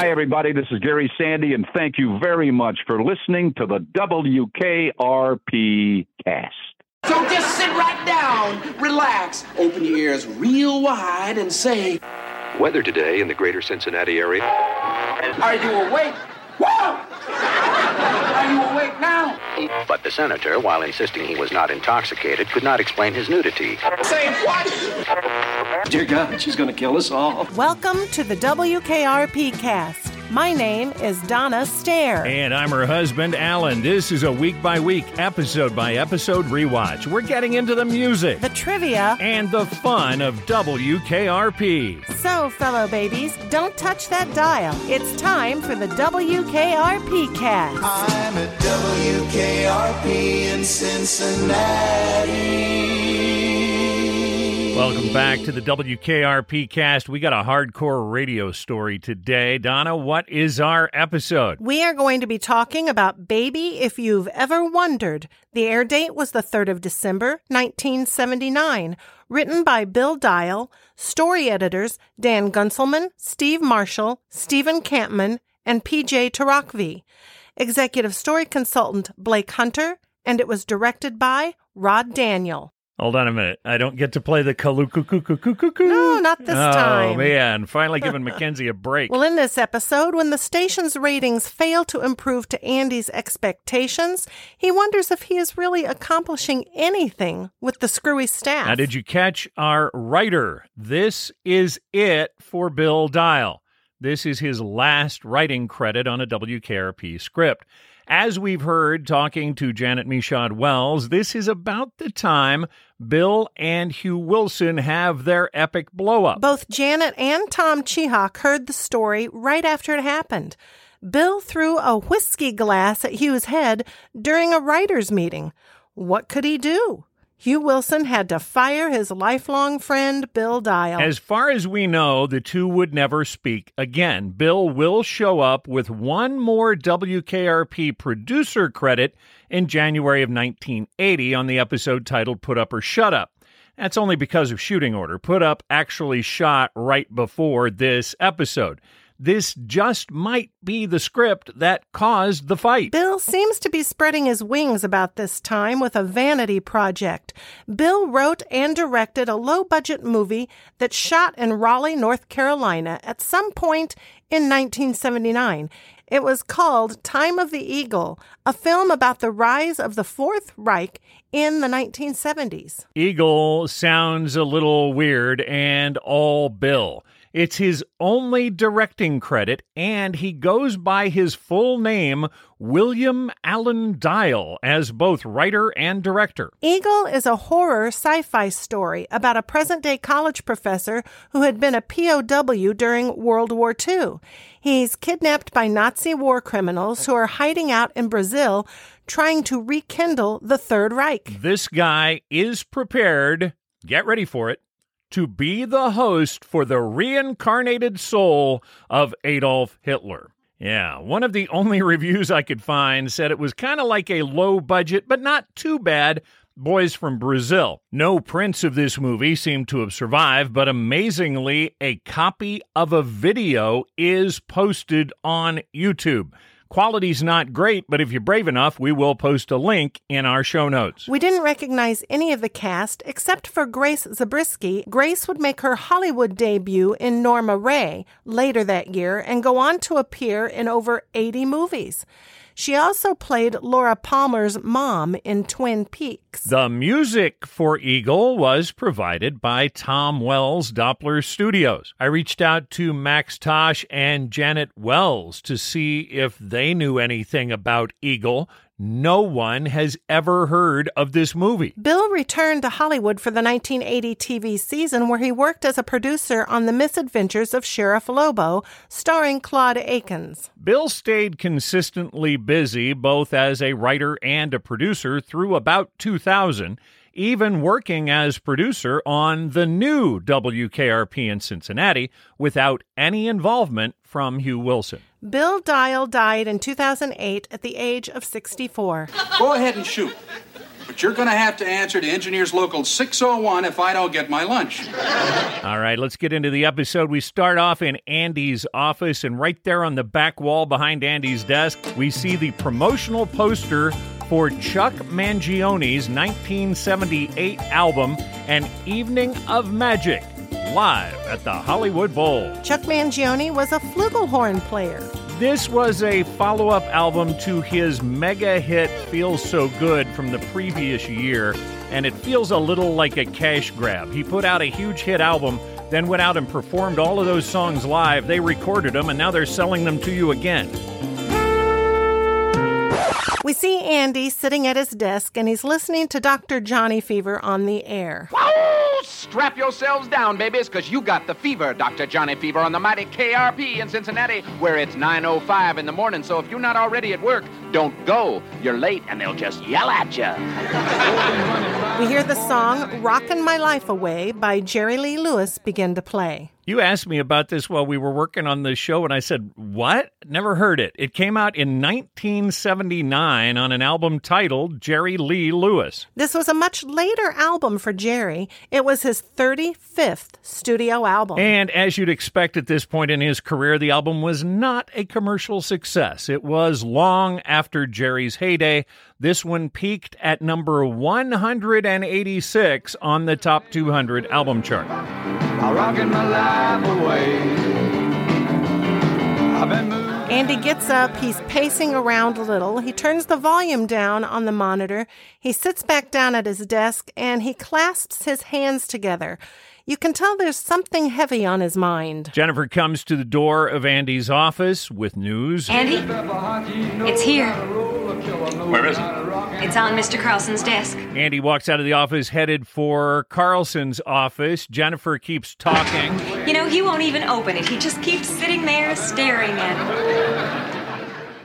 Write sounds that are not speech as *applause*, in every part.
Hi, everybody. This is Gary Sandy, and thank you very much for listening to the WKRP cast. So just sit right down, relax, open your ears real wide, and say, Weather today in the greater Cincinnati area. Are you awake? Whoa! Are you awake now? But the senator, while insisting he was not intoxicated, could not explain his nudity. Say what? Dear God, she's going to kill us all. Welcome to the WKRP cast. My name is Donna Stair. And I'm her husband, Alan. This is a week by week, episode by episode rewatch. We're getting into the music The trivia. and the fun of WKRP. So, fellow babies, don't touch that dial. It's time for the WKRP cast. I'm at WKRP in Cincinnati. Welcome back to the WKRP cast. We got a hardcore radio story today. Donna, what is our episode? We are going to be talking about Baby If You've Ever Wondered. The air date was the 3rd of December, 1979. Written by Bill Dial, story editors Dan Guntzelman, Steve Marshall, Stephen Kampmann, and PJ Torokvei. Executive story consultant Blake Hunter, and it was directed by Rod Daniel. Hold on a minute. I don't get to play the kalukukukukukuku. No, not this oh, time. Oh, man. Finally giving *laughs* Mackenzie a break. Well, in this episode, when the station's ratings fail to improve to Andy's expectations, he wonders if he is really accomplishing anything with the screwy staff. Now, did you catch our writer? This is it for Bill Dial. This is his last writing credit on a WKRP script. As we've heard talking to Janet Michaud Wells, this is about the time Bill and Hugh Wilson have their epic blowup. Both Janet and Tom Chehak heard the story right after it happened. Bill threw a whiskey glass at Hugh's head during a writers' meeting. What could he do? Hugh Wilson had to fire his lifelong friend, Bill Dial. As far as we know, the two would never speak again. Bill will show up with one more WKRP producer credit in January of 1980 on the episode titled Put Up or Shut Up. That's only because of shooting order. Put Up actually shot right before this episode. This just might be the script that caused the fight. Bill seems to be spreading his wings about this time with a vanity project. Bill wrote and directed a low budget movie that shot in Raleigh, North Carolina at some point in 1979. It was called Time of the Eagle, a film about the rise of the Fourth Reich in the 1970s. Eagle sounds a little weird and all Bill. It's his only directing credit, and he goes by his full name, William Allen Dial, as both writer and director. Eagle is a horror sci fi story about a present day college professor who had been a POW during World War II. He's kidnapped by Nazi war criminals who are hiding out in Brazil trying to rekindle the Third Reich. This guy is prepared, get ready for it, to be the host for the reincarnated soul of Adolf Hitler. Yeah, one of the only *laughs* reviews I could find said it was kind of like a low budget, but not too bad. Boys from Brazil. No prints of this movie seem to have survived, but amazingly, a copy of a video is posted on YouTube. Quality's not great, but if you're brave enough, we will post a link in our show notes. We didn't recognize any of the cast except for Grace Zabriskie. Grace would make her Hollywood debut in Norma Rae later that year and go on to appear in over 80 movies. She also played Laura Palmer's mom in Twin Peaks. The music for Eagle was provided by Tom Wells Doppler Studios. I reached out to Max Tash and Janet Wells to see if they knew anything about Eagle. No one has ever heard of this movie. Bill returned to Hollywood for the 1980 TV season where he worked as a producer on The Misadventures of Sheriff Lobo, starring Claude Akins. Bill stayed consistently busy both as a writer and a producer through about 2000, even working as producer on the new WKRP in Cincinnati without any involvement from Hugh Wilson. Bill Dial died in 2008 at the age of 64. Go ahead and shoot. But you're going to have to answer to Engineers Local 601 if I don't get my lunch. All right, let's get into the episode. We start off in Andy's office, and right there on the back wall behind Andy's desk, we see the promotional poster for Chuck Mangione's 1978 album, An Evening of Magic, live at the Hollywood Bowl. Chuck Mangione was a flugelhorn player. This was a follow up album to his mega hit Feels So Good from the previous year, and it feels a little like a cash grab. He put out a huge hit album, then went out and performed all of those songs live. They recorded them, and now they're selling them to you again. We see Andy sitting at his desk and he's listening to Dr. Johnny Fever on the air. Strap yourselves down, babies, because you got the fever, Dr. Johnny Fever, on the mighty KRP in Cincinnati, where it's 9.05 in the morning. So if you're not already at work, don't go. You're late, and they'll just yell at you. We hear the song Rockin' My Life Away by Jerry Lee Lewis begin to play. You asked me about this while we were working on the show, and I said, What? Never heard it. It came out in 1979 on an album titled Jerry Lee Lewis. This was a much later album for Jerry. It was his 35th studio album. And as you'd expect at this point in his career, the album was not a commercial success. It was long after Jerry's heyday. This one peaked at number 186 on the top 200 album chart. My life away. I've been moving. Andy gets up, he's pacing around a little. He turns the volume down on the monitor. He sits back down at his desk and he clasps his hands together. You can tell there's something heavy on his mind. Jennifer comes to the door of Andy's office with news. Andy, it's here. Where is it? It's on Mr. Carlson's desk. Andy walks out of the office headed for Carlson's office. Jennifer keeps talking. You know, he won't even open it. He just keeps sitting there staring at it.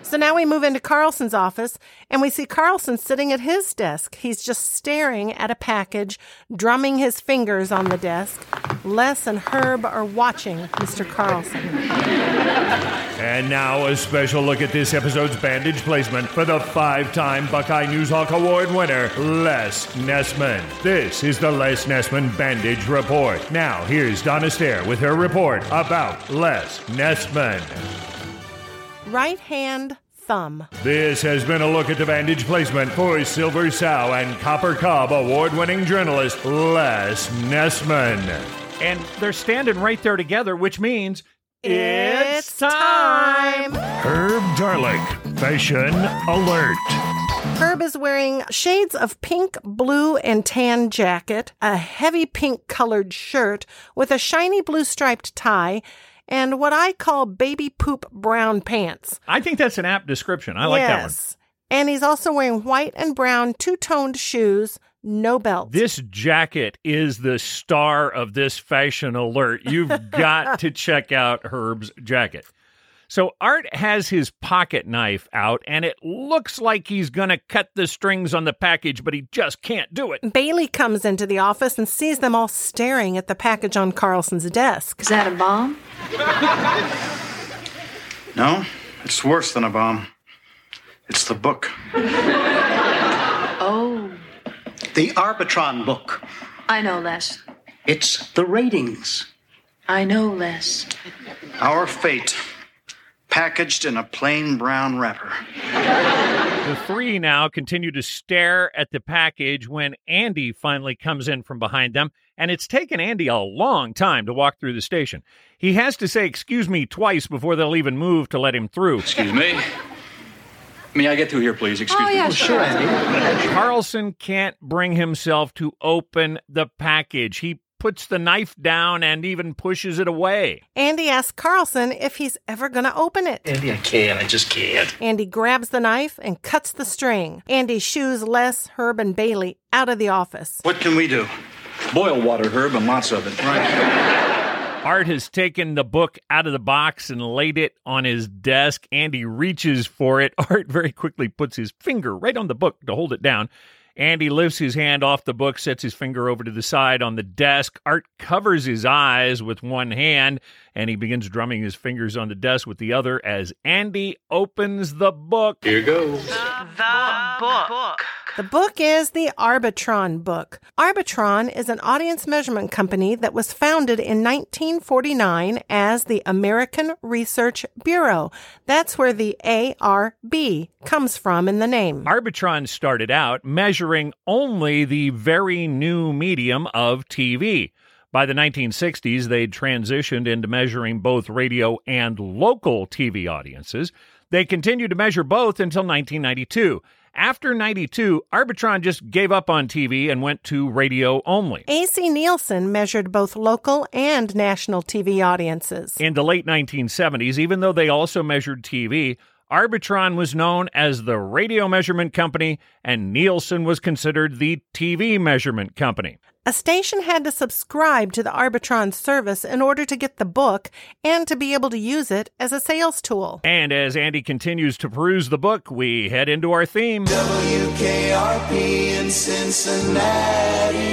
So now we move into Carlson's office and we see Carlson sitting at his desk. He's just staring at a package, drumming his fingers on the desk. Les and Herb are watching Mr. Carlson. And now a special look at this episode's bandage placement for the five-time Buckeye Newshawk Award winner, Les Nessman. This is the Les Nessman Bandage Report. Now, here's Donna Stair with her report about Les Nessman. Right hand, thumb. This has been a look at the bandage placement for Silver Sow and Copper Cob award winning journalist Les Nessman. And they're standing right there together, which means It's time. Herb Tarlek, Fashion Alert. Herb is wearing shades of pink, blue, and tan jacket, a heavy pink colored shirt with a shiny blue striped tie, and what I call baby poop brown pants. I think that's an apt description. I like that one. yes. And he's also wearing white and brown two toned shoes, no belt. This jacket is the star of this fashion alert. You've *laughs* got to check out Herb's jacket. So Art has his pocket knife out, and it looks like he's going to cut the strings on the package, but he just can't do it. Bailey comes into the office and sees them all staring at the package on Carlson's desk. Is that a bomb? No, it's worse than a bomb. It's the book. Oh, The Arbitron book. I know less. It's the ratings. I know less. Our fate. Packaged in a plain brown wrapper. The three now continue to stare at the package when Andy finally comes in from behind them, and it's taken Andy a long time to walk through the station. He has to say, Excuse me, twice before they'll even move to let him through. Excuse me. May I get through here, please? Excuse Oh, me. yeah, sure. Carlson can't bring himself to open the package. He puts the knife down and even pushes it away. Andy asks Carlson if he's ever going to open it. Andy, I can't. I just can't. Andy grabs the knife and cuts the string. Andy shoos Les, Herb, and Bailey out of the office. What can we do? Boil water, Herb, and lots of it. Right. Art has taken the book out of the box and laid it on his desk. Andy reaches for it. *laughs* Art very quickly puts his finger right on the book to hold it down. Andy lifts his hand off the book, sets his finger over to the side on the desk. Art covers his eyes with one hand, and he begins drumming his fingers on the desk with the other as Andy opens the book. Here goes. The book. The book is the Arbitron book. Arbitron is an audience measurement company that was founded in 1949 as the American Research Bureau. That's where the ARB comes from in the name. Arbitron started out measuring only the very new medium of TV. By the 1960s, they'd transitioned into measuring both radio and local TV audiences. They continued to measure both until 1992. After 92, Arbitron just gave up on TV and went to radio only. AC Nielsen measured both local and national TV audiences. In the late 1970s, even though they also measured TV, Arbitron was known as the radio measurement company, and Nielsen was considered the TV measurement company. A station had to subscribe to the Arbitron service in order to get the book and to be able to use it as a sales tool. And as Andy continues to peruse the book, we head into our theme. WKRP in Cincinnati.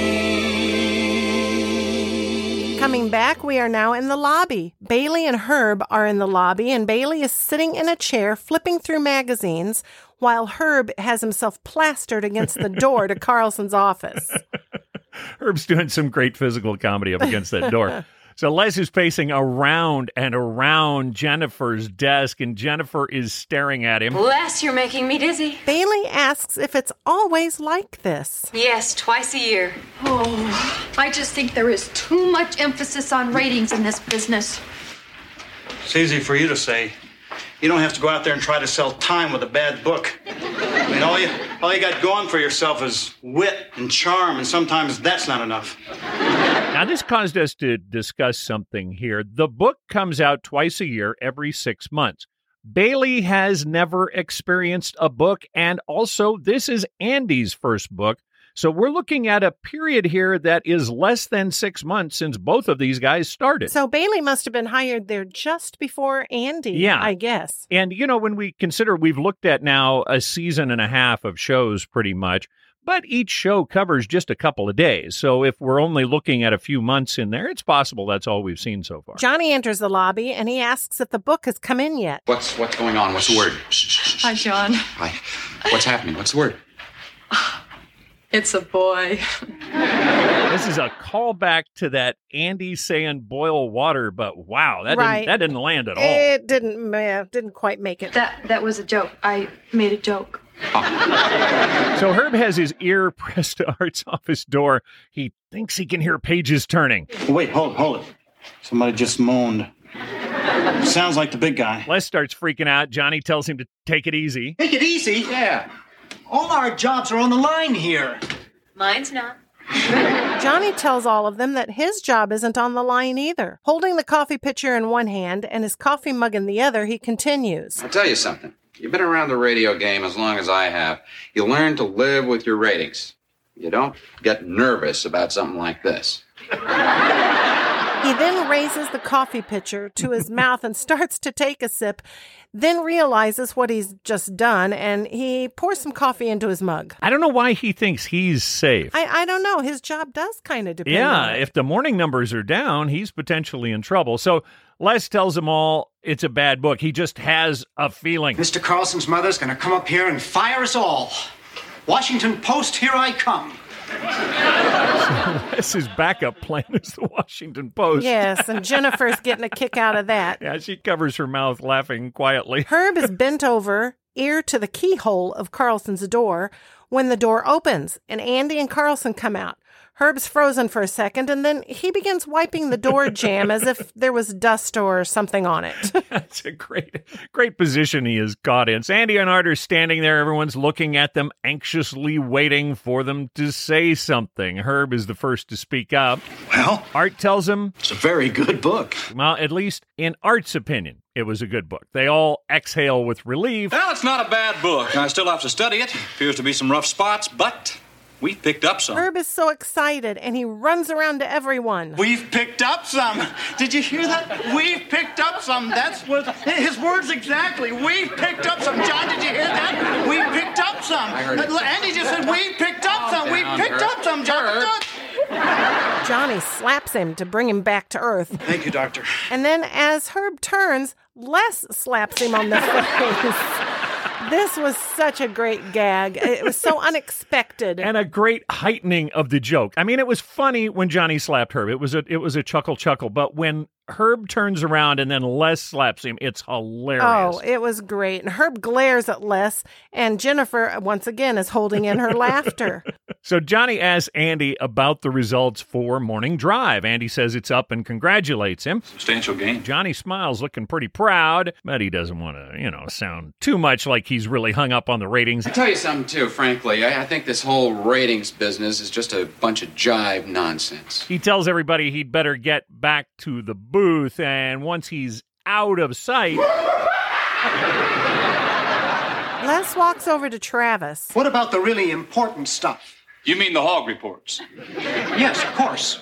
Coming back, we are now in the lobby. Bailey and Herb are in the lobby, and Bailey is sitting in a chair flipping through magazines while Herb has himself plastered against the door to *laughs* Carlson's office. *laughs* Herb's doing some great physical comedy up against that door. *laughs* So Les is pacing around and around Jennifer's desk, and Jennifer is staring at him. Les, you're making me dizzy. Bailey asks if it's always like this. Yes, twice a year. Oh, I just think there is too much emphasis on ratings in this business. It's easy for you to say. You don't have to go out there and try to sell time with a bad book. I mean, all you, all you got going for yourself is wit and charm, and sometimes that's not enough. Now, this caused us to discuss something here. The book comes out twice a year, every six months. Bailey has never experienced a book, and also, this is Andy's first book. So we're looking at a period here that is less than six months since both of these guys started. So Bailey must have been hired there just before Andy, Yeah. I guess. And, you know, when we consider we've looked at now a season and a half of shows pretty much, but each show covers just a couple of days. So if we're only looking at a few months in there, it's possible that's all we've seen so far. Johnny enters the lobby and he asks if the book has come in yet. What's what's going on? What's the word? Hi, John. Hi. What's happening? What's the word? It's a boy. *laughs* This is a callback to that Andy saying boil water, but wow, that Right. didn't that didn't land at all. It didn't uh, didn't quite make it. That that was a joke. I made a joke. *laughs* So Herb has his ear *laughs* pressed to Art's office door. He thinks he can hear pages turning. Wait, hold, hold it. Somebody just moaned. Sounds like the big guy. Les starts freaking out. Johnny tells him to take it easy. Take it easy. Yeah. All our jobs are on the line here. Mine's not. *laughs* Johnny tells all of them that his job isn't on the line either. Holding the coffee pitcher in one hand and his coffee mug in the other, he continues. I'll tell you something. You've been around the radio game as long as I have. You learn to live with your ratings. You don't get nervous about something like this. *laughs* He then raises the coffee pitcher to his mouth and starts to take a sip, then realizes what he's just done and he pours some coffee into his mug. I don't know why he thinks he's safe. I, I don't know. His job does kind of depend yeah, on if the morning numbers are down, he's potentially in trouble. So Les tells them all it's a bad book. He just has a feeling. Mr. Carlson's mother's going to come up here and fire us all. Washington Post, here I come. *laughs* That's his backup plan is the Washington Post. Yes, and Jennifer's getting a kick out of that. *laughs* Yeah, she covers her mouth laughing quietly. Herb is *laughs* bent over, ear to the keyhole of Carlson's door, when the door opens and Andy and Carlson come out. Herb's frozen for a second and then he begins wiping the door *laughs* jamb as if there was dust or something on it. *laughs* That's a great, great position he has got in. Sandy and Art are standing there. Everyone's looking at them, anxiously waiting for them to say something. Herb is the first to speak up. Well, Art tells him, it's a very good book. well, at least in Art's opinion, it was a good book. They all exhale with relief. Well, it's not a bad book. I still have to study it. Appears to be some rough spots, but we've picked up some. Herb is so excited and he runs around to everyone. We've picked up some. Did you hear that? We've picked up some. That's what his words exactly. We've picked up some. John, did you hear that? We picked up some. I heard it. Andy just said we picked up some. We down, picked Herb. up some. John. Herb. Johnny slaps him to bring him back to earth. Thank you, doctor. And then as Herb turns, Les slaps him on the *laughs* face. This was such a great gag. It was so *laughs* unexpected. and a great heightening of the joke. I mean, it was funny when Johnny slapped Herb. It was a it was a chuckle chuckle, but when Herb turns around and then Les slaps him, it's hilarious. Oh, it was great. And Herb glares at Les, and Jennifer, once again, is holding in her laughter. *laughs* So Johnny asks Andy about the results for morning drive. Andy says it's up and congratulates him. Substantial gain. Johnny smiles, looking pretty proud, but he doesn't want to, you know, sound too much like he's really hung up on the ratings. I tell you something too, frankly. I, I think this whole ratings business is just a bunch of jive nonsense. He tells everybody he'd better get back to the booth, and once he's out of sight, *laughs* Les walks over to Travis. What about the really important stuff? You mean the hog reports? Yes, of course.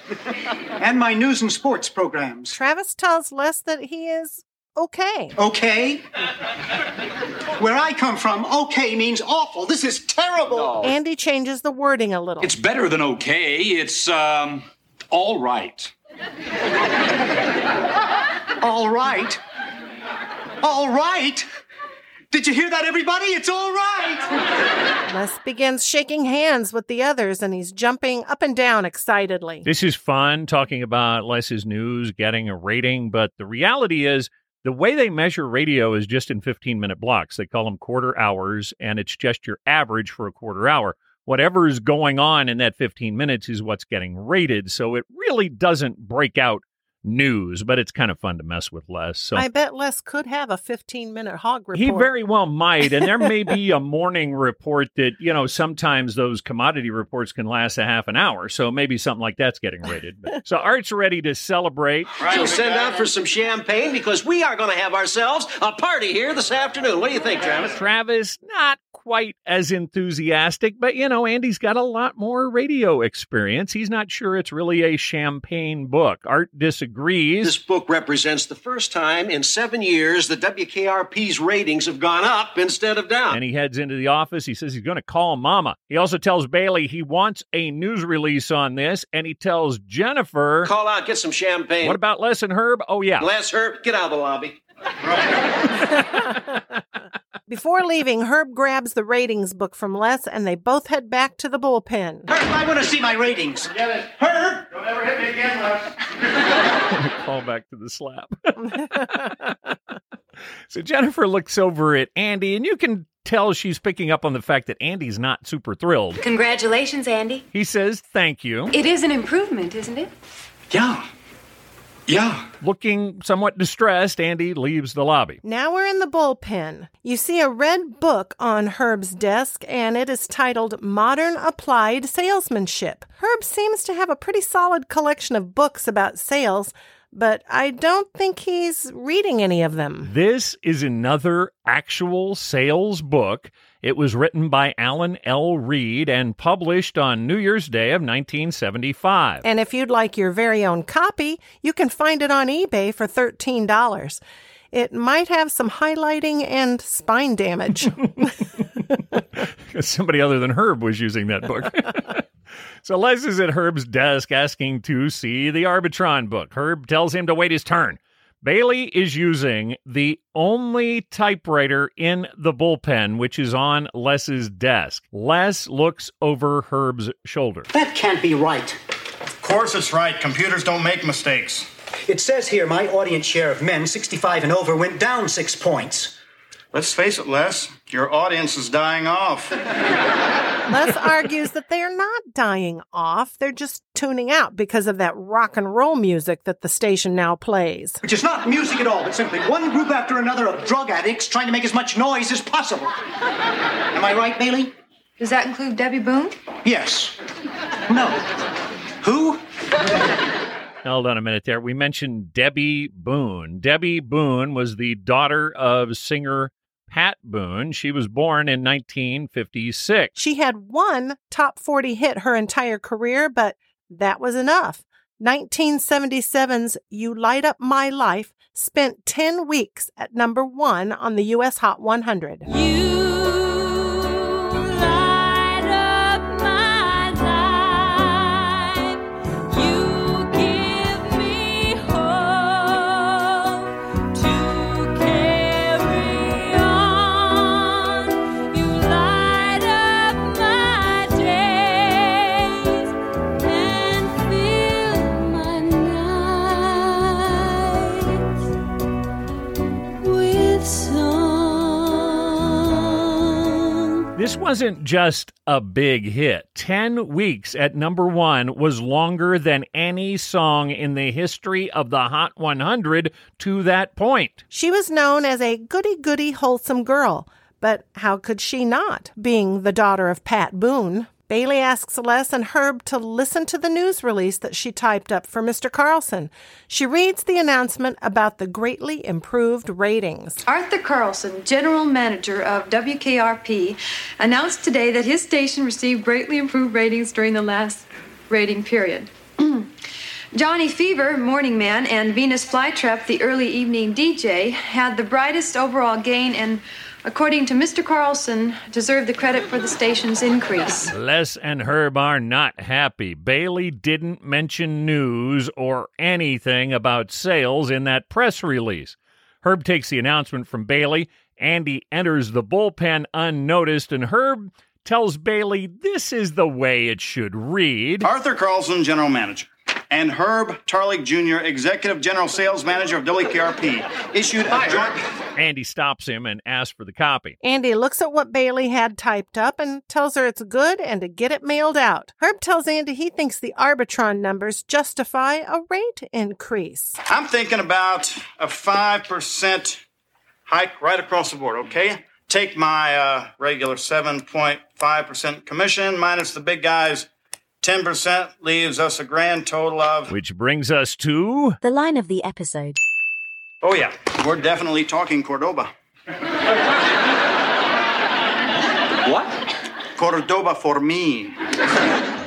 and my news and sports programs. Travis tells Les that he is okay. Okay? Where I come from, okay means awful. This is terrible. Andy changes the wording a little. It's better than okay. It's, um, all right. All right. All right. Did you hear that, everybody? It's all right. Les begins shaking hands with the others and he's jumping up and down excitedly. This is fun talking about Les's news getting a rating, but the reality is the way they measure radio is just in 15 minute blocks. They call them quarter hours, and it's just your average for a quarter hour. Whatever is going on in that 15 minutes is what's getting rated. So it really doesn't break out news, but it's kind of fun to mess with Les. So I bet Les could have a 15 minute hog report. he very well might. And there may be a *laughs* morning report that, you know, sometimes those commodity reports can last a half an hour. So maybe something like that's getting rated. But- so Art's ready to celebrate. So send out for some champagne because we are going to have ourselves a party here this afternoon. What do you think, Travis? Travis, not quite as enthusiastic, but you know, Andy's got a lot more radio experience. He's not sure it's really a champagne book. Art disagrees. This book represents the first time in seven years that WKRP's ratings have gone up instead of down. And he heads into the office. He says he's going to call Mama. He also tells Bailey he wants a news release on this, and he tells Jennifer, Call out, get some champagne. "What about Les and Herb? Oh yeah, Les Herb, get out of the lobby. *laughs* Before leaving, Herb grabs the ratings book from Les and they both head back to the bullpen. Herb, I want to see my ratings. Herb! Don't ever hit me again, Les. *laughs* *laughs* call back to the slap." *laughs* so Jennifer looks over at Andy, and you can tell she's picking up on the fact that Andy's not super thrilled. Congratulations, Andy. He says, "Thank you." It is an improvement, isn't it? Yeah. Yeah. Looking somewhat distressed, Andy leaves the lobby. Now we're in the bullpen. You see a red book on Herb's desk, and it is titled Modern Applied Salesmanship. Herb seems to have a pretty solid collection of books about sales, but I don't think he's reading any of them. This is another actual sales book. It was written by Alan L. Reed and published on New Year's Day of 1975. And if you'd like your very own copy, you can find it on eBay for $13. It might have some highlighting and spine damage. *laughs* Somebody other than Herb was using that book. *laughs* so Les is at Herb's desk asking to see the Arbitron book. Herb tells him to wait his turn. Bailey is using the only typewriter in the bullpen, which is on Les's desk. Les looks over Herb's shoulder. That can't be right. Of course it's right. Computers don't make mistakes. It says here my audience share of men 65 and over went down six points. Let's face it, Les. Your audience is dying off. Les argues that they are not dying off, they're just tuning out because of that rock and roll music that the station now plays. Which is not music at all, but simply one group after another of drug addicts trying to make as much noise as possible. Am I right, Bailey? Does that include Debby Boone? Yes. No. Who? Hold on a minute there. We mentioned Debby Boone. Debbie Boone was the daughter of singer Pat Boone. She was born in 1956. She had one top 40 hit her entire career, but that was enough. 1977's You Light Up My Life spent 10 weeks at number one on the U.S. Hot 100. This wasn't just a big hit. 10 weeks at number one was longer than any song in the history of the Hot 100 to that point. She was known as a goody goody, wholesome girl, but how could she not, being the daughter of Pat Boone? Bailey asks Les and Herb to listen to the news release that she typed up for Mr. Carlson. She reads the announcement about the greatly improved ratings. Arthur Carlson, general manager of WKRP, announced today that his station received greatly improved ratings during the last rating period. *clears throat* Johnny Fever, morning man, and Venus Flytrap, the early evening DJ, had the brightest overall gain and according to Mr. Carlson, deserve the credit for the station's increase. Les and Herb are not happy. Bailey didn't mention news or anything about sales in that press release. Herb takes the announcement from Bailey. Andy enters the bullpen unnoticed, and Herb tells Bailey this is the way it should read. Arthur Carlson, general manager and Herb Tarlek Jr., Executive General Sales Manager of WKRP, issued a joint. Andy stops him and asks for the copy. Andy looks at what Bailey had typed up and tells her it's good and to get it mailed out. Herb tells Andy he thinks the Arbitron numbers justify a rate increase. I'm thinking about a 5% hike right across the board, okay? Take my uh, regular 7.5% commission minus the big guys 10% leaves us a grand total of. Which brings us to. The line of the episode. Oh, yeah. We're definitely talking Cordoba. what? Cordoba for me.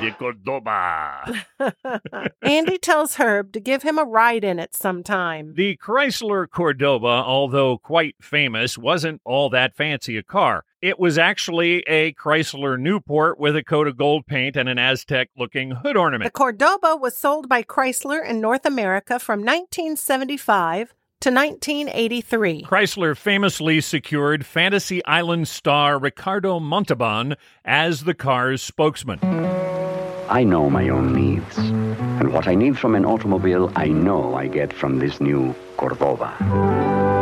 De Cordoba. *laughs* Andy tells Herb to give him a ride in it sometime. The Chrysler Cordoba, although quite famous, wasn't all that fancy a car. It was actually a Chrysler Newport with a coat of gold paint and an Aztec looking hood ornament. The Cordoba was sold by Chrysler in North America from 1975 to 1983. Chrysler famously secured Fantasy Island star Ricardo Montalban as the car's spokesman. I know my own needs. And what I need from an automobile, I know I get from this new Cordoba.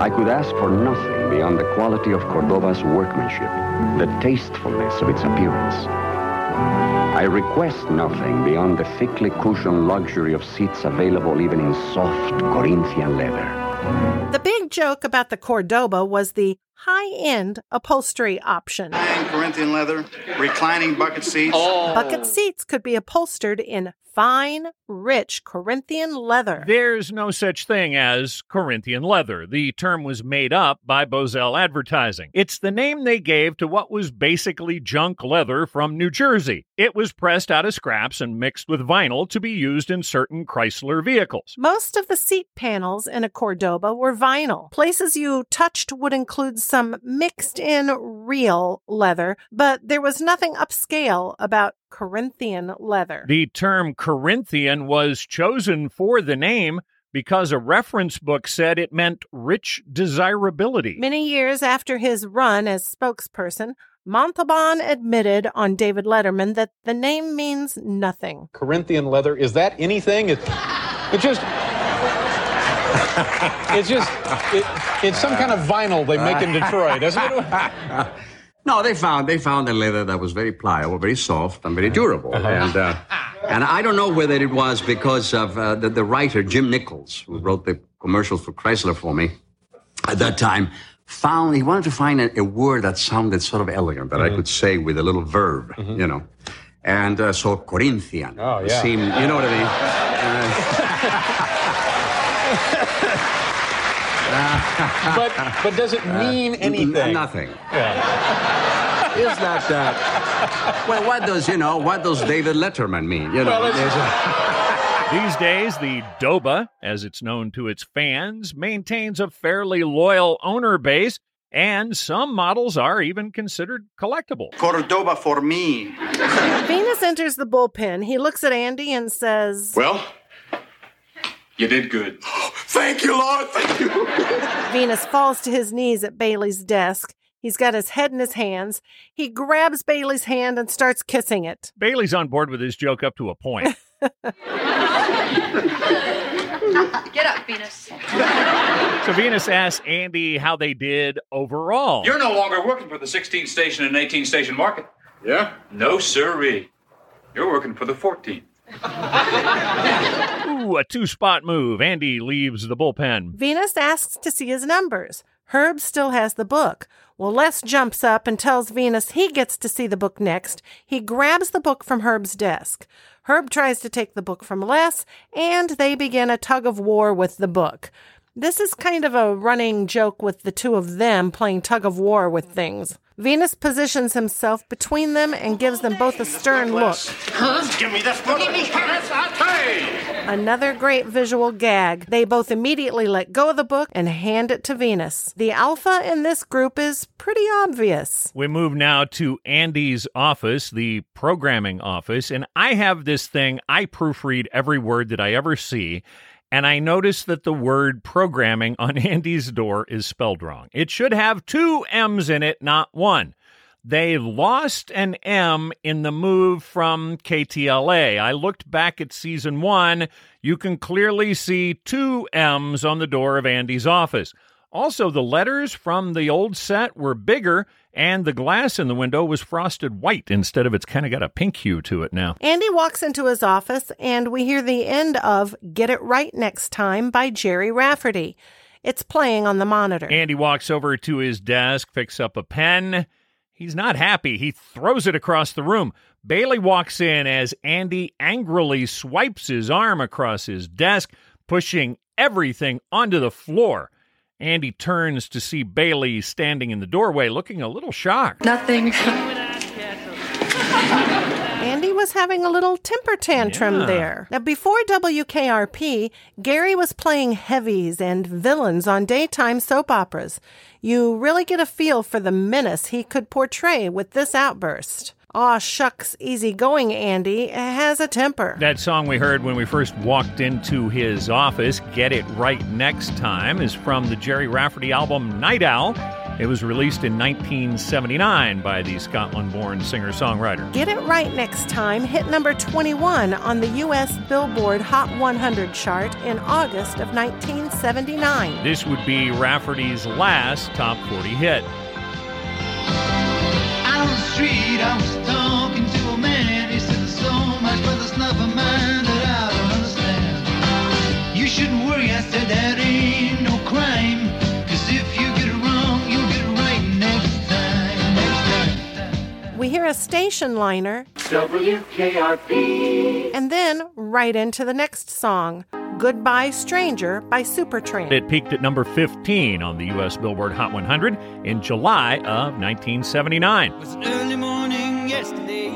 I could ask for nothing beyond the quality of Cordoba's workmanship, the tastefulness of its appearance. I request nothing beyond the thickly cushioned luxury of seats available even in soft Corinthian leather. The big joke about the Cordoba was the high end upholstery option. Fine Corinthian leather, reclining bucket seats. Oh. Bucket seats could be upholstered in fine, rich Corinthian leather. There's no such thing as Corinthian leather. The term was made up by Bozell Advertising. It's the name they gave to what was basically junk leather from New Jersey. It was pressed out of scraps and mixed with vinyl to be used in certain Chrysler vehicles. Most of the seat panels in a Cordoba were vinyl. Places you touched would include some mixed in real leather, but there was nothing upscale about Corinthian leather. The term Corinthian was chosen for the name because a reference book said it meant rich desirability. Many years after his run as spokesperson, Montalban admitted on David Letterman that the name means nothing. Corinthian leather, is that anything? It, it just. *laughs* it's just. It, it's some kind of vinyl they make in Detroit, isn't it? *laughs* No, they found they found a leather that was very pliable, very soft, and very durable. Uh-huh. And uh, and I don't know whether it was because of uh, the, the writer Jim Nichols, who wrote the commercials for Chrysler for me at that time, found he wanted to find a, a word that sounded sort of elegant that I could say with a little verb, you know. And uh, so Corinthian Oh, yeah. seemed, you know what I mean. *laughs* but but does it mean anything? Nothing. Is that uh, well? What does you know? What does David Letterman mean? You know, Well, it's- there's *laughs* a- These days, the Doba, as it's known to its fans, maintains a fairly loyal owner base, and some models are even considered collectible. Cordoba for me. *laughs* Venus enters the bullpen. He looks at Andy and says, Well, you did good. *gasps* Thank you, Lord. Thank you. *laughs* Venus falls to his knees at Bailey's desk. He's got his head in his hands. He grabs Bailey's hand and starts kissing it. Bailey's on board with his joke up to a point. *laughs* *laughs* Get up, Venus. So Venus asks Andy how they did overall. You're no longer working for the 16 station and 18 station market. Yeah? No, sirree. You're working for the 14. A two spot move. Andy leaves the bullpen. Venus asks to see his numbers. Herb still has the book. Well, Les jumps up and tells Venus he gets to see the book next. He grabs the book from Herb's desk. Herb tries to take the book from Les, and they begin a tug of war with the book. This is kind of a running joke with the two of them playing tug of war with things. Venus positions himself between them and gives them both a stern look. Give me this book. Give me Hey! Another great visual gag. They both immediately let go of the book and hand it to Venus. The alpha in this group is pretty obvious. We move now to Andy's office, the programming office, and I have this thing. I proofread every word that I ever see, and I notice that the word programming on *laughs* Andy's door is spelled wrong. It should have two M's in it, not one. They lost an M in the move from KTLA. I looked back at season one. You can clearly see two M's on the door of Andy's office. Also, the letters from the old set were bigger, and the glass in the window was frosted white instead of it's kind of got a pink hue to it now. Andy walks into his office, and we hear the end of Get It Right Next Time by Gerry Rafferty. It's playing on the monitor. Andy walks over to his desk, picks up a pen. He's not happy. He throws it across the room. Bailey walks in as Andy angrily swipes his arm across his desk, pushing everything onto the floor. Andy turns to see Bailey standing in the doorway, looking a little shocked. Nothing. *laughs* Andy was having a little temper tantrum Yeah. there. Now, before WKRP, Gary was playing heavies and villains on daytime soap operas. You really get a feel for the menace he could portray with this outburst. Aw, shucks, easy going, Andy has a temper. That song we heard when we first walked into his office, Get It Right Next Time, is from the Gerry Rafferty album Night Owl. It was released in 1979 by the Scotland born singer songwriter. Get It Right Next Time hit number 21 on the U.S. Billboard Hot 100 chart in August of 1979. This would be Rafferty's last top 40 hit. We hear a station liner. WKRP. and then right into the next song Goodbye Stranger by Supertramp. It peaked at number 15 on the U.S. Billboard Hot 100 in July of 1979. It was an early morning yesterday.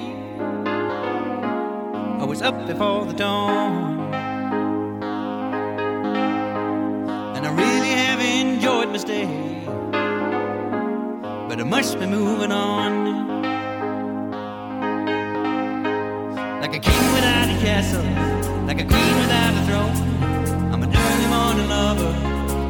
I was up before the dawn. And I really have enjoyed my stay. But I must be moving on. Like a king without a castle, like a queen without a throne. I'm an early morning lover,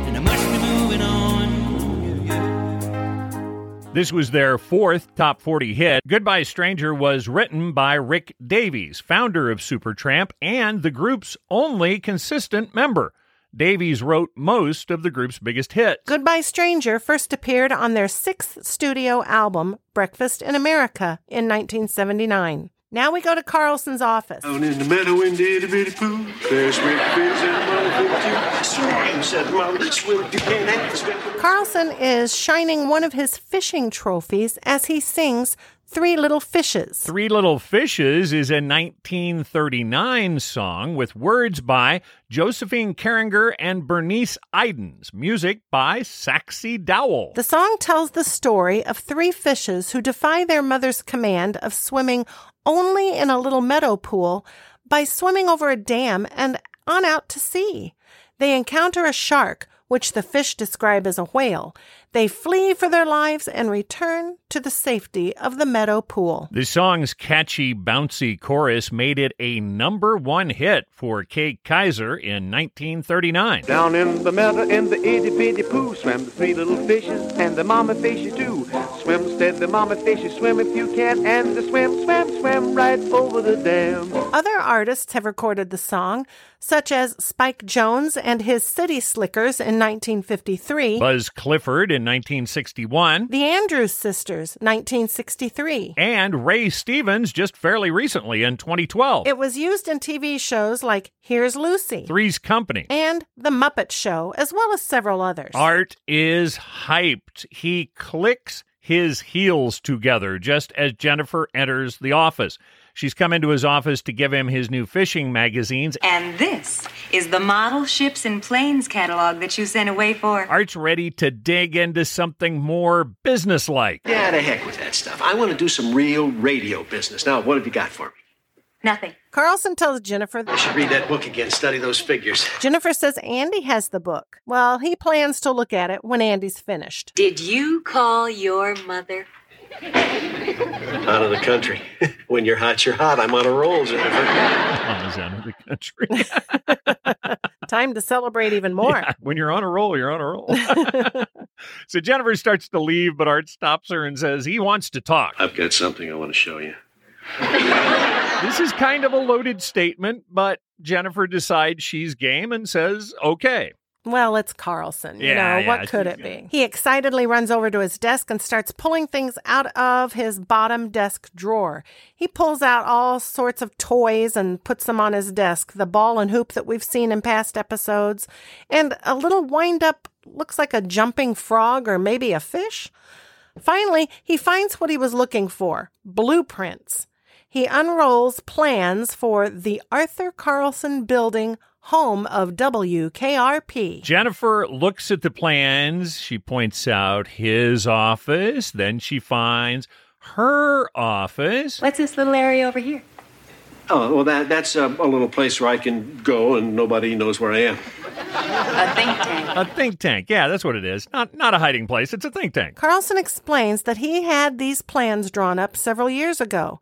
and I must be moving on. Yeah, yeah. This was their fourth top 40 hit. Goodbye Stranger was written by Rick Davies, founder of Supertramp and the group's only consistent member. Davies wrote most of the group's biggest hits. Goodbye Stranger first appeared on their sixth studio album, Breakfast in America, in 1979. Now we go to Carlson's office. Down in the meadow in the itty bitty pool, there's Rick Fizz and Mother Fizz. Swim, said Mother, swim if you can and swim. Carlson is shining one of his fishing trophies as he sings Three Little Fishes. Three Little Fishes is a 1939 song with words by Josephine Carringer and Bernice Idins, music by Saxie Dowell. The song tells the story of three fishes who defy their mother's command of swimming only in a little meadow pool by swimming over a dam and on out to sea. They encounter a shark, which the fish describe as a whale. They flee for their lives and return to the safety of the meadow pool. The song's catchy, bouncy chorus made it a number one hit for Kay Kyser in 1939. Down in the meadow in the itty bitty pool swam the three little fishes and the mama fishy too. Swim, said the mama fishy, swim if you can, and the swim, swim, swam right over the dam. Other artists have recorded the song, such as Spike Jones and his City Slickers in 1953, Buzz Clifford in 1961, the Andrews Sisters, 1963. and Ray Stevens just fairly recently in 2012. It was used in TV shows like Here's Lucy Three's Company. and The Muppet Show, as well as several others. Art is hyped. He clicks his heels together just as Jennifer enters the office. She's come into his office to give him his new fishing magazines. And this is the model ships and planes catalog that you sent away for. Art's ready to dig into something more businesslike. Yeah, to heck with that stuff. I want to do some real radio business. Now, what have you got for me? Nothing. Carlson tells Jennifer I should read that book again, study those figures. Jennifer says Andy has the book. Well, he plans to look at it when Andy's finished. Did you call your mother? Out of the country. *laughs* when you're hot, you're hot. I'm on a roll, Jennifer. On his end of the country. *laughs* Time to celebrate even more. Yeah, when you're on a roll, you're on a roll. *laughs* so Jennifer starts to leave, but Art stops her and says he wants to talk. I've got something I want to show you. This is kind of a loaded statement, but Jennifer decides she's game and says, okay. Well, it's Carlson. You Yeah, know, yeah, what could it be? He excitedly runs over to his desk and starts pulling things out of his bottom desk drawer. He pulls out all sorts of toys and puts them on his desk the ball and hoop that we've seen in past episodes, and a little wind up, looks like a jumping frog or maybe a fish. Finally, he finds what he was looking for blueprints. He unrolls plans for the Arthur Carlson Building, home of WKRP. Jennifer looks at the plans. She points out his office. Then she finds her office. What's this little area over here? Oh, well, that, that's a, a little place where I can go and nobody knows where I am. A think tank. A think tank. Yeah, that's what it is. Not not a hiding place. It's a think tank. Carlson explains that he had these plans drawn up several years ago.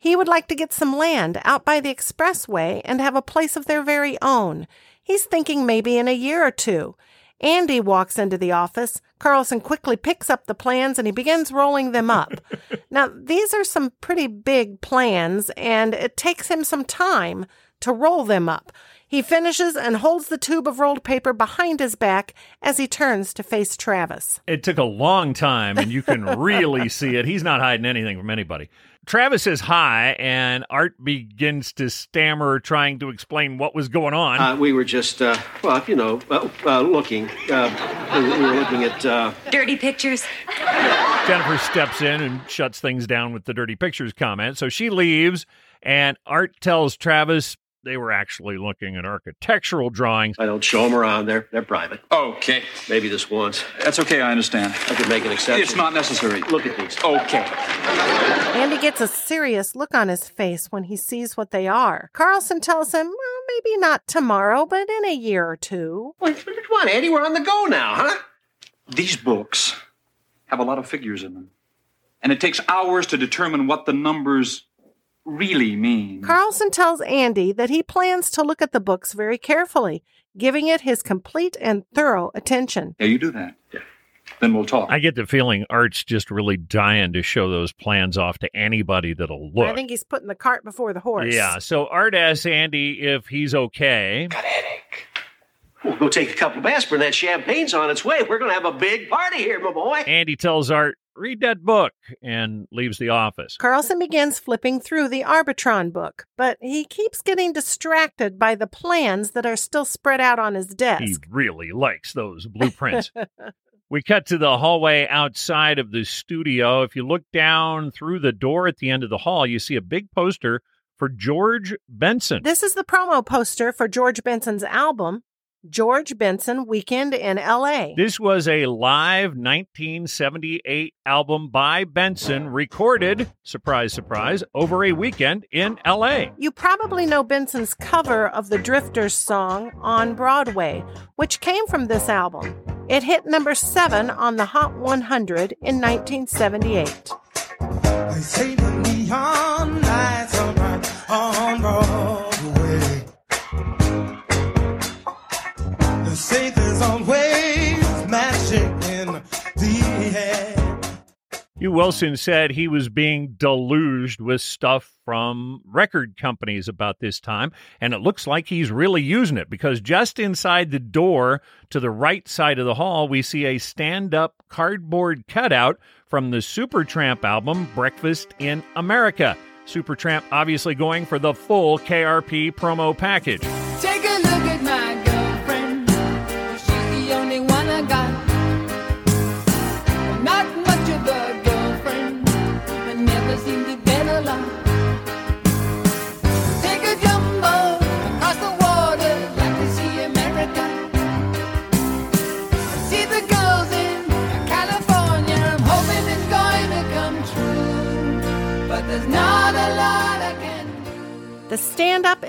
He would like to get some land out by the expressway and have a place of their very own. He's thinking maybe in a year or two. Andy walks into the office. Carlson quickly picks up the plans and he begins rolling them up. *laughs* now, these are some pretty big plans, and it takes him some time to roll them up. He finishes and holds the tube of rolled paper behind his back as he turns to face Travis. It took a long time, and you can *laughs* really see it. He's not hiding anything from anybody. Travis says hi, and Art begins to stammer, trying to explain what was going on. Uh, we were just, uh, well, you know, uh, uh, looking. Uh, we, we were looking at. Uh, Dirty pictures. Jennifer steps in and shuts things down with the dirty pictures comment. So she leaves, and Art tells Travis they were actually looking at architectural drawings. I don't show them around. They're they're private. Okay. Maybe this once. That's okay, I understand. I could make an exception. It's not necessary. Look at these. Okay. Andy gets a serious look on his face when he sees what they are. Carlson tells him, well, maybe not tomorrow, but in a year or two. What, come on, Andy, we're on the go now, huh? These books have a lot of figures in them. And it takes hours to determine what the numbers really mean. Carlson tells Andy that he plans to look at the books very carefully, giving it his complete and thorough attention. Yeah, you do that. Yeah. Then we'll talk. I get the feeling Art's just really dying to show those plans off to anybody that'll look. I think he's putting the cart before the horse. Yeah, so Art asks Andy if he's okay. Got a headache. We'll go take a couple of aspirin. That champagne's on its way. We're going to have a big party here, my boy. Andy tells Art, read that book, and leaves the office. Carlson begins flipping through the Arbitron book, but he keeps getting distracted by the plans that are still spread out on his desk. He really likes those blueprints. *laughs* we cut to the hallway outside of the studio. If you look down through the door at the end of the hall, you see a big poster for George Benson. This is the promo poster for George Benson's album, George Benson Weekend in LA. This was a live 1978 album by Benson, recorded, surprise, surprise, over a weekend in LA. You probably know Benson's cover of the Drifters song on Broadway, which came from this album. It hit number seven on the Hot 100 in 1978. Hugh Wilson said he was being deluged with stuff from record companies about this time, and it looks like he's really using it because just inside the door to the right side of the hall, we see a stand up cardboard cutout from the Supertramp album Breakfast in America. Supertramp obviously going for the full KRP promo package.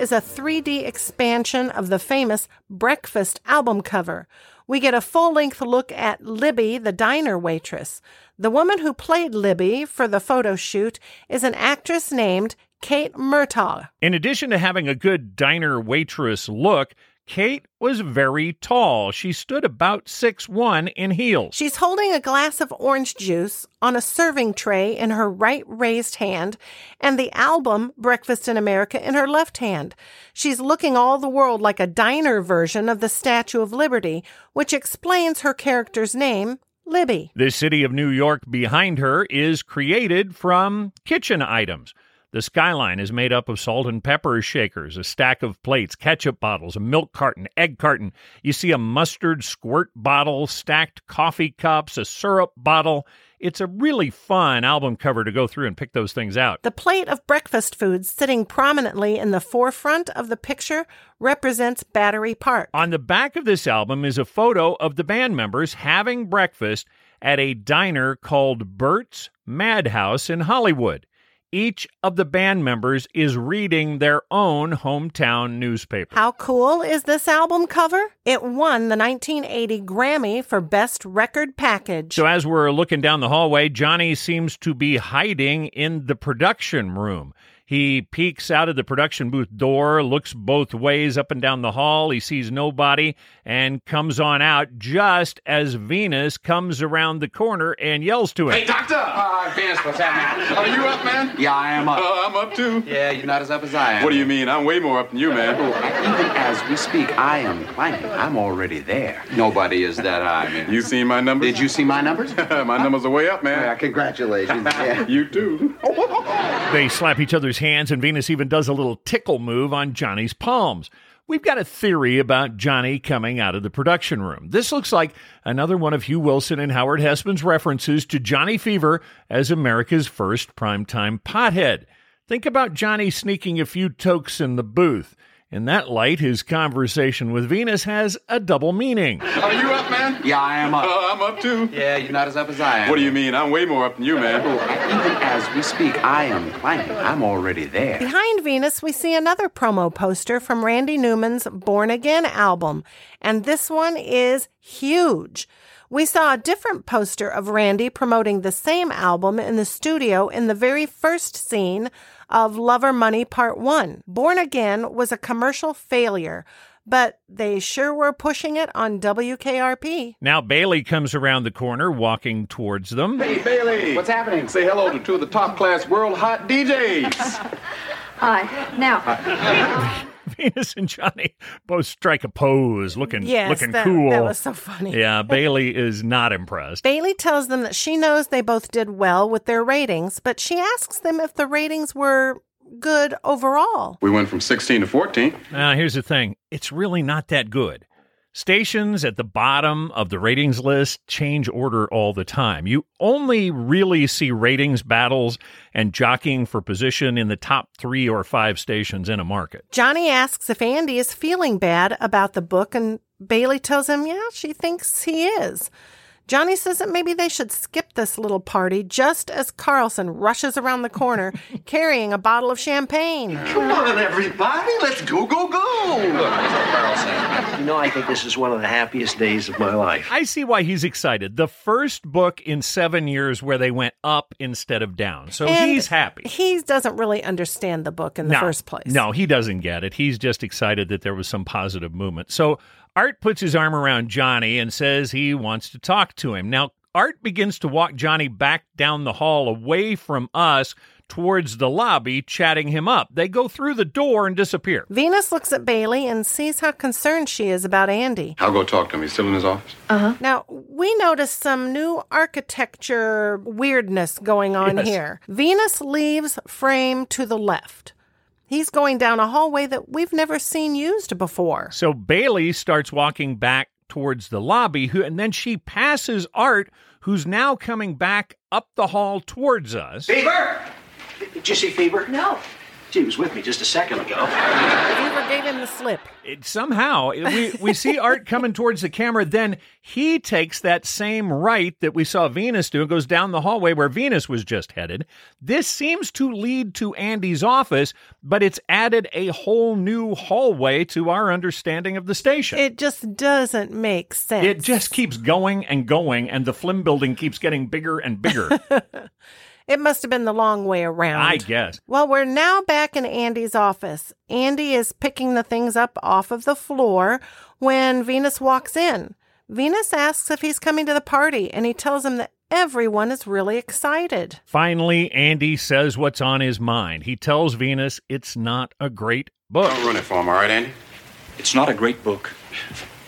Is a 3D expansion of the famous Breakfast album cover. We get a full length look at Libby, the diner waitress. The woman who played Libby for the photo shoot is an actress named Kate Murtagh. In addition to having a good diner waitress look, Kate was very tall. She stood about six one in heels. She's holding a glass of orange juice on a serving tray in her right raised hand and the album Breakfast in America in her left hand. She's looking all the world like a diner version of the Statue of Liberty, which explains her character's name, Libby. The city of New York behind her is created from kitchen items. The skyline is made up of salt and pepper shakers, a stack of plates, ketchup bottles, a milk carton, egg carton. You see a mustard squirt bottle, stacked coffee cups, a syrup bottle. It's a really fun album cover to go through and pick those things out. The plate of breakfast foods sitting prominently in the forefront of the picture represents Battery Park. On the back of this album is a photo of the band members having breakfast at a diner called Bert's Madhouse in Hollywood. Each of the band members is reading their own hometown newspaper. How cool is this album cover? It won the 1980 Grammy for Best Record Package. So, as we're looking down the hallway, Johnny seems to be hiding in the production room. He peeks out of the production booth door, looks both ways up and down the hall. He sees nobody and comes on out just as Venus comes around the corner and yells to him. Hey, doctor! Uh, Vince, what's happening? Are you up, man? Yeah, I am up. Uh, I'm up too. Yeah, you're not as up as I am. What do you mean? I'm way more up than you, man. Oh, even as we speak, I am climbing. I'm already there. Nobody is that high, man. You seen my numbers? Did you see my numbers? *laughs* my numbers are way up, man. Yeah, congratulations. *laughs* Yeah. you too. *laughs* They slap each other's hands, and Venus even does a little tickle move on Johnny's palms. We've got a theory about Johnny coming out of the production room. This looks like another one of Hugh Wilson and Howard Hesseman's references to Johnny Fever as America's first primetime pothead. Think about Johnny sneaking a few tokes in the booth. In that light, his conversation with Venus has a double meaning. Are you up, man? Yeah, I am up. Uh, I'm up too. Yeah, you're not as up as I am. What do you mean? I'm way more up than you, man. Oh, even as we speak, I am climbing. I'm already there. Behind Venus, we see another promo poster from Randy Newman's Born Again album, and this one is huge. We saw a different poster of Randy promoting the same album in the studio in the very first scene of Love or Money Part 1. Born Again was a commercial failure, but they sure were pushing it on WKRP. Now Bailey comes around the corner, walking towards them. Hey, Bailey. What's happening? Say hello to two of the top class world hot DJs. *laughs* Hi. Now, *laughs* *laughs* Venus and Johnny both strike a pose, looking Yes, looking that- cool. that was so funny. Yeah, *laughs* Bailey is not impressed. Bailey tells them that she knows they both did well with their ratings, but she asks them if the ratings were good overall. we went from 16 to 14. Now, here's the thing it's really not that good. Stations at the bottom of the ratings list change order all the time. You only really see ratings battles and jockeying for position in the top three or five stations in a market. Johnny asks if Andy is feeling bad about the book, and Bailey tells him, yeah, she thinks he is. Johnny says that maybe they should skip this little party just as Carlson rushes around the corner *laughs* carrying a bottle of champagne. Come on, everybody. Let's go, go, go. You know, I think this is one of the happiest days of my life. I see why he's excited. The first book in seven years where they went up instead of down. So And he's happy. He doesn't really understand the book in the no, first place. No, he doesn't get it. He's just excited that there was some positive movement. So Art puts his arm around Johnny and says he wants to talk to him. Now, Art begins to walk Johnny back down the hall away from us towards the lobby, chatting him up. They go through the door and disappear. Venus looks at Bailey and sees how concerned she is about Andy. I'll go talk to him. He's still in his office. Uh-huh. Now, we notice some new architecture weirdness going on Yes. here. Venus leaves frame to the left. He's going down a hallway that we've never seen used before. So Bailey starts walking back towards the lobby, who, and then she passes Art, who's now coming back up the hall towards us. Fever? Did you see Fever? No. She was with me just a second ago. Fever gave him the slip. It, somehow we, we see Art coming towards the camera. Then he takes that same right that we saw Venus do and goes down the hallway where Venus was just headed. This seems to lead to Andy's office, but it's added a whole new hallway to our understanding of the station. It just doesn't make sense. It just keeps going and going, and the Flimm building keeps getting bigger and bigger. *laughs* It must have been the long way around. I guess. Well, we're now back in Andy's office. Andy is picking the things up off of the floor when Venus walks in. Venus asks if he's coming to the party, and he tells him that everyone is really excited. Finally, Andy says what's on his mind. He tells Venus it's not a great book. Don't ruin it for him, all right, Andy? It's not a great book.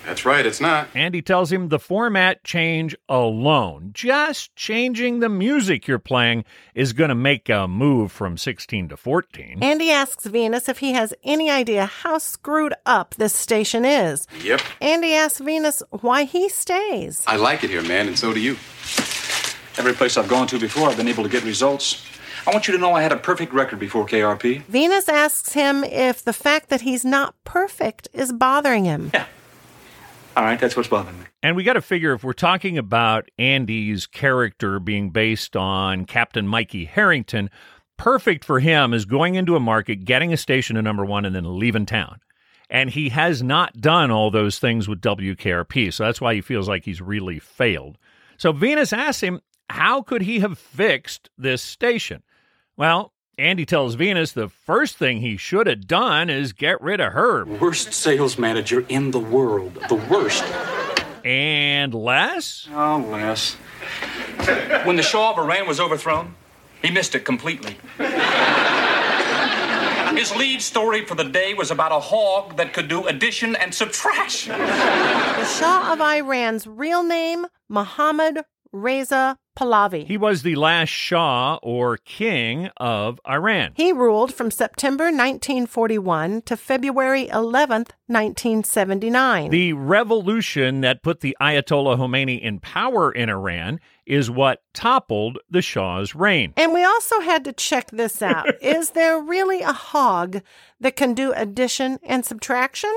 That's right, it's not. Andy tells him the format change alone, just changing the music you're playing, is going to make a move from 16 to 14. Andy asks Venus if he has any idea how screwed up this station is. Yep. Andy asks Venus why he stays. I like it here, man, and so do you. Every place I've gone to before, I've been able to get results. I want you to know I had a perfect record before KRP. Venus asks him if the fact that he's not perfect is bothering him. All right, that's what's bothering me. And we got to figure if we're talking about Andy's character being based on Captain Mikey Harrington, perfect for him is going into a market, getting a station to number one, and then leaving town. And he has not done all those things with WKRP. So that's why he feels like he's really failed. So Venus asks him, how could he have fixed this station? Well, Andy tells Venus the first thing he should have done is get rid of her. Worst sales manager in the world. The worst. And Les? Oh, Les. When the Shah of Iran was overthrown, he missed it completely. His lead story for the day was about a hog that could do addition and subtraction. The Shah of Iran's real name, Mohammad Reza Pahlavi. He was the last Shah or king of Iran. He ruled from September 1941 to February 11th, 1979. The revolution that put the Ayatollah Khomeini in power in Iran is what toppled the Shah's reign. and we also had to check this out. *laughs* Is there really a hog that can do addition and subtraction?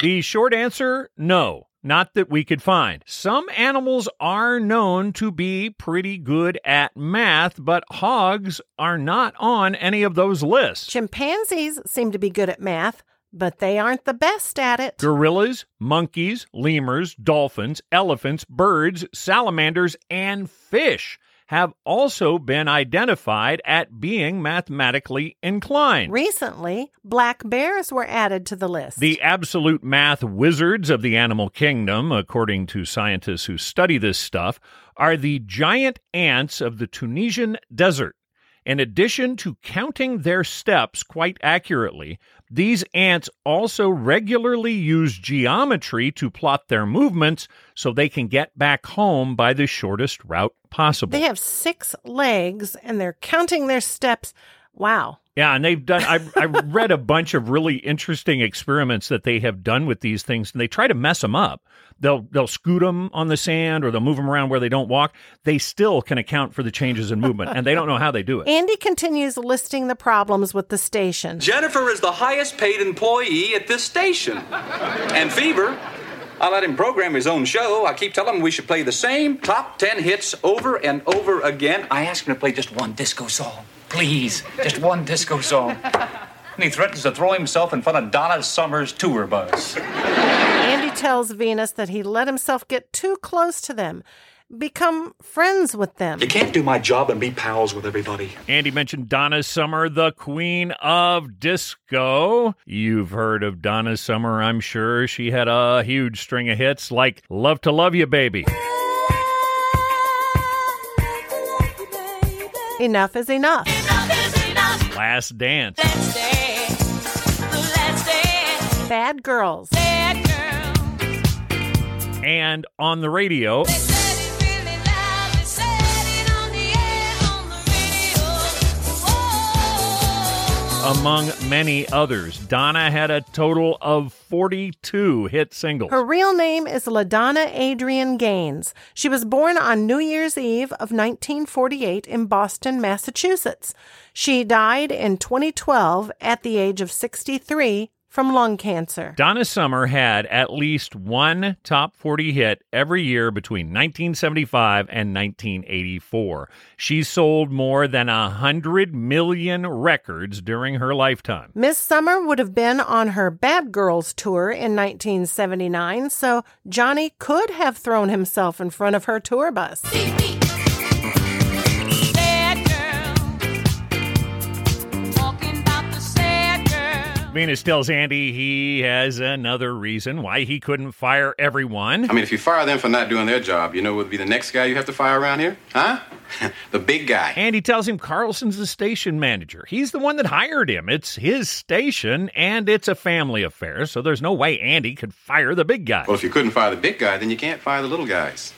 The short answer no, not that we could find. Some animals are known to be pretty good at math, but hogs are not on any of those lists. Chimpanzees seem to be good at math, but they aren't the best at it. Gorillas, monkeys, lemurs, dolphins, elephants, birds, salamanders, and fish have also been identified at being mathematically inclined. Recently, black bears were added to the list. The absolute math wizards of the animal kingdom, according to scientists who study this stuff, are the giant ants of the Tunisian desert. In addition to counting their steps quite accurately, these ants also regularly use geometry to plot their movements so they can get back home by the shortest route possible. They have six legs and they're counting their steps. Wow. Yeah, and they've done. I I *laughs* read a bunch of really interesting experiments that they have done with these things, and they try to mess them up. They'll they'll scoot them on the sand, or they'll move them around where they don't walk. They still can account for the changes in movement, and they don't know how they do it. Andy continues listing the problems with the station. Jennifer is the highest paid employee at this station. And Fever, I let him program his own show. I keep telling him we should play the same top 10 hits over and over again. I asked him to play just one disco song. Please, just one disco song. *laughs* And he threatens to throw himself in front of Donna Summer's tour bus. Andy tells Venus that he let himself get too close to them, become friends with them. You can't do my job and be pals with everybody. Andy mentioned Donna Summer, the queen of disco. You've heard of Donna Summer, I'm sure. She had a huge string of hits like Love to Love You, Baby. Enough is enough. Last Dance, Bad Girls. and on the radio, among many others. Donna had a total of 42 hit singles. Her real name is LaDonna Adrian Gaines. She was born on New Year's Eve of 1948 in Boston, Massachusetts. She died in 2012 at the age of 63 from lung cancer. Donna Summer had at least one top 40 hit every year between 1975 and 1984. She sold more than a 100 million records during her lifetime. Miss Summer would have been on her Bad Girls tour in 1979, so Johnny could have thrown himself in front of her tour bus. Venus tells Andy he has another reason why he couldn't fire everyone. I mean, if you fire them for not doing their job, you know what would be the next guy you have to fire around here? Huh? *laughs* the big guy. Andy tells him Carlson's the station manager. He's the one that hired him. It's his station, and it's a family affair, so there's no way Andy could fire the big guy. Well, if you couldn't fire the big guy, then you can't fire the little guys.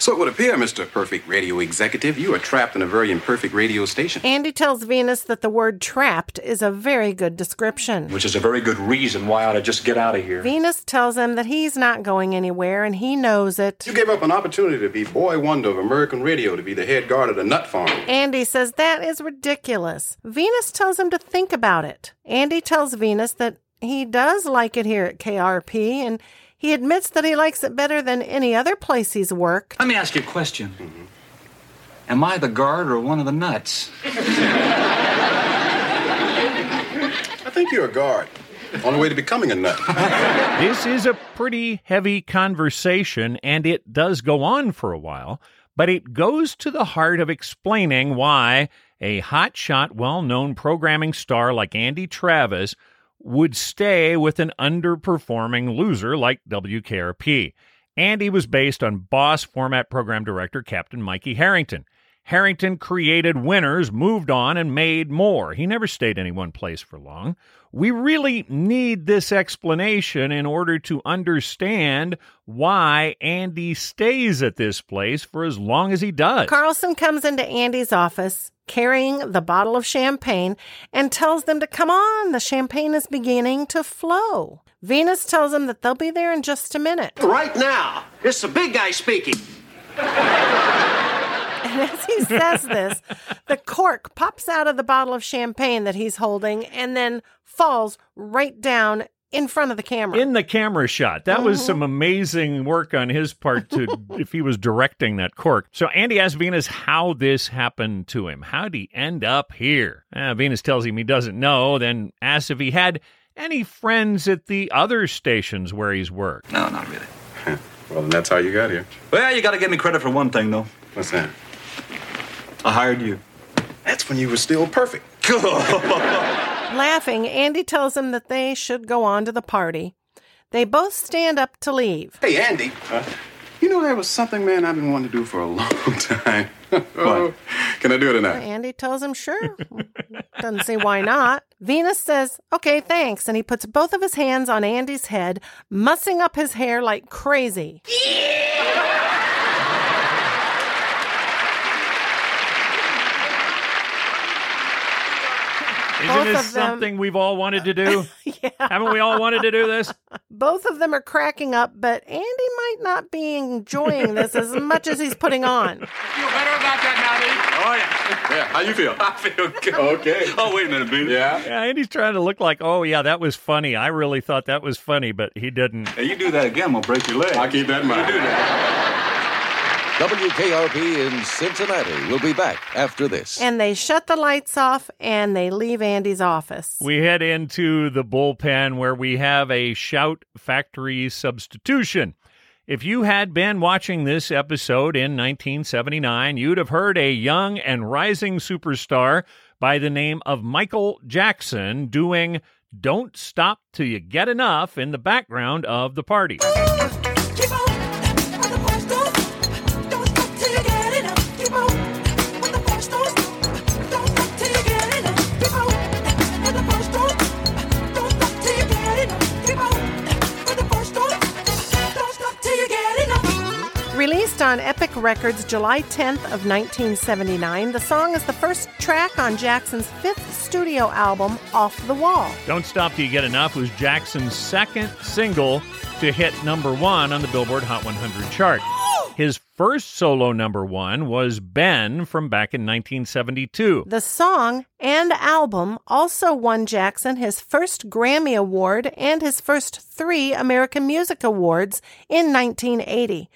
So it would appear, Mr. Perfect Radio Executive, you are trapped in a very imperfect radio station. Andy tells Venus that the word trapped is a very good description. Which is a very good reason why I ought to just get out of here. Venus tells him that he's not going anywhere and he knows it. You gave up an opportunity to be boy wonder of American radio, to be the head guard of the nut farm. Andy says that is ridiculous. Venus tells him to think about it. Andy tells Venus that he does like it here at KRP and he admits that he likes it better than any other place he's worked. Let me ask you a question. Am I the guard or one of the nuts? I think you're a guard. On the way to becoming a nut. *laughs* this is a pretty heavy conversation, and it does go on for a while, but it goes to the heart of explaining why a hotshot, well known programming star like Andy Travis would stay with an underperforming loser like WKRP. Andy was based on boss format program director Captain Mikey Harrington. Harrington created winners, moved on, and made more. He never stayed in any one place for long. We really need this explanation in order to understand why Andy stays at this place for as long as he does. Carlson comes into Andy's office carrying the bottle of champagne and tells them to come on. The champagne is beginning to flow. Venus tells him that they'll be there in just a minute. Right now, it's the big guy speaking. And as he says this, the cork pops out of the bottle of champagne that he's holding and then falls right down in front of the camera. In the camera shot. That was some amazing work on his part to *laughs* if he was directing that cork. So Andy asks Venus how this happened to him. How'd he end up here? Uh, Venus tells him he doesn't know, then asks if he had any friends at the other stations where he's worked. No, not really. *laughs* well, then that's how you got here. Well, you got to give me credit for one thing, though. What's that? I hired you. That's when you were still perfect. *laughs* Laughing, Andy tells him that they should go on to the party. They both stand up to leave. Hey, Andy. You know, there was something, man, I've been wanting to do for a long *laughs* time. what? Oh. Can I do it tonight? Andy tells him, sure. Doesn't say why not. Venus says, okay, thanks. And he puts both of his hands on Andy's head, mussing up his hair like crazy. *laughs* Isn't Both this of them- something we've all wanted to do? *laughs* yeah. Haven't we all wanted to do this? Both of them are cracking up, but Andy might not be enjoying this as much as he's putting on. *laughs* Feel better about that now, Oh, yeah. Yeah, how you feel? *laughs* I feel good. Okay. Oh, wait a minute, Bean. Yeah? Yeah, Andy's trying to look like, oh, yeah, that was funny. I really thought that was funny, but he didn't. Hey, you do that again, I'm going to break your leg. I'll keep that in mind. You do that. WKRP in Cincinnati will be back after this. And they shut the lights off and they leave Andy's office. We head into the bullpen where we have a Shout Factory substitution. If you had been watching this episode in 1979, you'd have heard a young and rising superstar by the name of Michael Jackson doing Don't Stop Till You Get Enough in the background of the party. On Epic Records July 10th of 1979, the song is the first track on Jackson's fifth studio album, Off the Wall. Don't Stop Till You Get Enough was Jackson's second single to hit number one on the Billboard Hot 100 chart. His first solo number one was Ben from back in 1972. The song and album also won Jackson his first Grammy Award and his first three American Music Awards in 1980.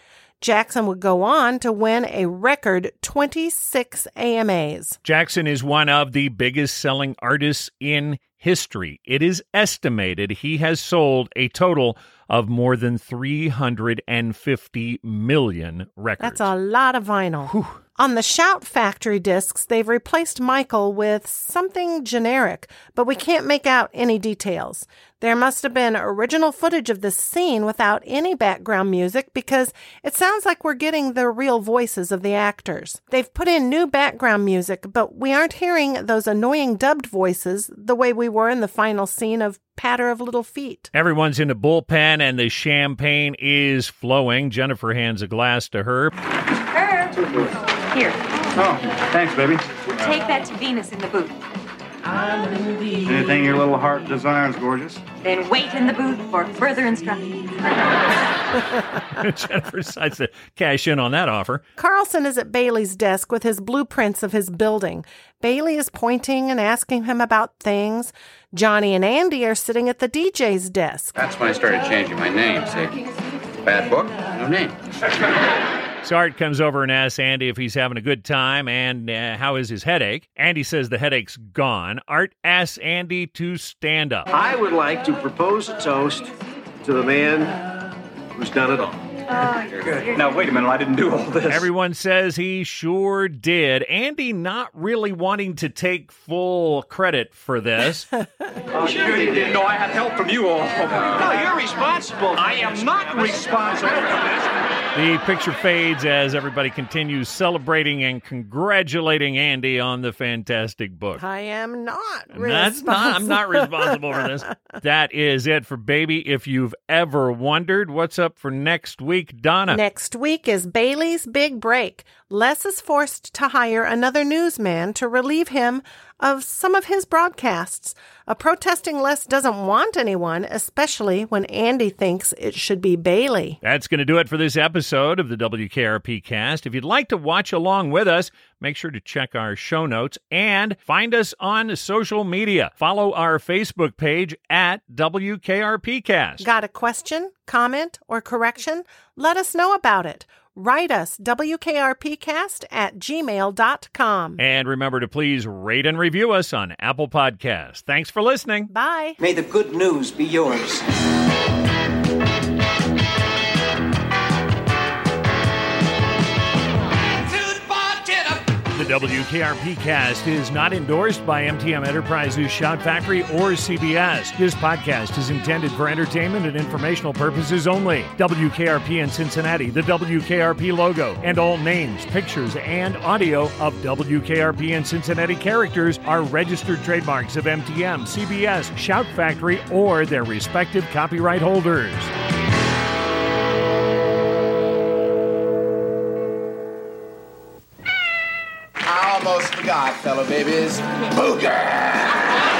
Jackson would go on to win a record 26 AMAs. Jackson is one of the biggest selling artists in history. It is estimated he has sold a total of more than 350 million records. That's a lot of vinyl. On the Shout Factory discs, they've replaced Michael with something generic, but we can't make out any details. There must have been original footage of this scene without any background music because it sounds like we're getting the real voices of the actors. They've put in new background music, but we aren't hearing those annoying dubbed voices the way we were in the final scene of Patter of Little Feet. Everyone's in the bullpen and the champagne is flowing. Jennifer hands a glass to her. Herb, here. Oh, thanks, baby. Take that to Venus in the booth. Anything your little heart desires, gorgeous. Then wait in the booth for further instructions. *laughs* Jennifer decides to cash in on that offer. Carlson is at Bailey's desk with his blueprints of his building. Bailey is pointing and asking him about things. Johnny and Andy are sitting at the DJ's desk. That's when I started changing my name. Say, bad book, no name. So Art comes over and asks Andy if he's having a good time and uh, how is his headache. Andy says the headache's gone. Art asks Andy to stand up. I would like to propose a toast to the man who's done it all. Oh, now, wait a minute. I didn't do all this. Everyone says he sure did. Andy not really wanting to take full credit for this. *laughs* Oh, sure you did. No, I had help from you all. No, you're responsible. I am not responsible for this. The picture fades as everybody continues celebrating and congratulating Andy on the fantastic book. I am not That's not, I'm not responsible for this. *laughs* That is it for Baby. If you've ever wondered what's up for next week, Donna. Next week is Bailey's big break. Les is forced to hire another newsman to relieve him of some of his broadcasts. A protesting Les doesn't want anyone, especially when Andy thinks it should be Bailey. That's going to do it for this episode of the WKRP cast. If you'd like to watch along with us, make sure to check our show notes and find us on social media. Follow our Facebook page at WKRP cast. Got a question, comment, or correction? Let us know about it. Write us, WKRPcast at gmail.com. And remember to please rate and review us on Apple Podcasts. Thanks for listening. Bye. May the good news be yours. WKRP cast is not endorsed by MTM Enterprises, Shout Factory, or CBS. This podcast is intended for entertainment and informational purposes only. WKRP in Cincinnati, the WKRP logo, and all names, pictures, and audio of WKRP in Cincinnati characters are registered trademarks of MTM, CBS, Shout Factory, or their respective copyright holders. Almost forgot, fellow babies. Booger!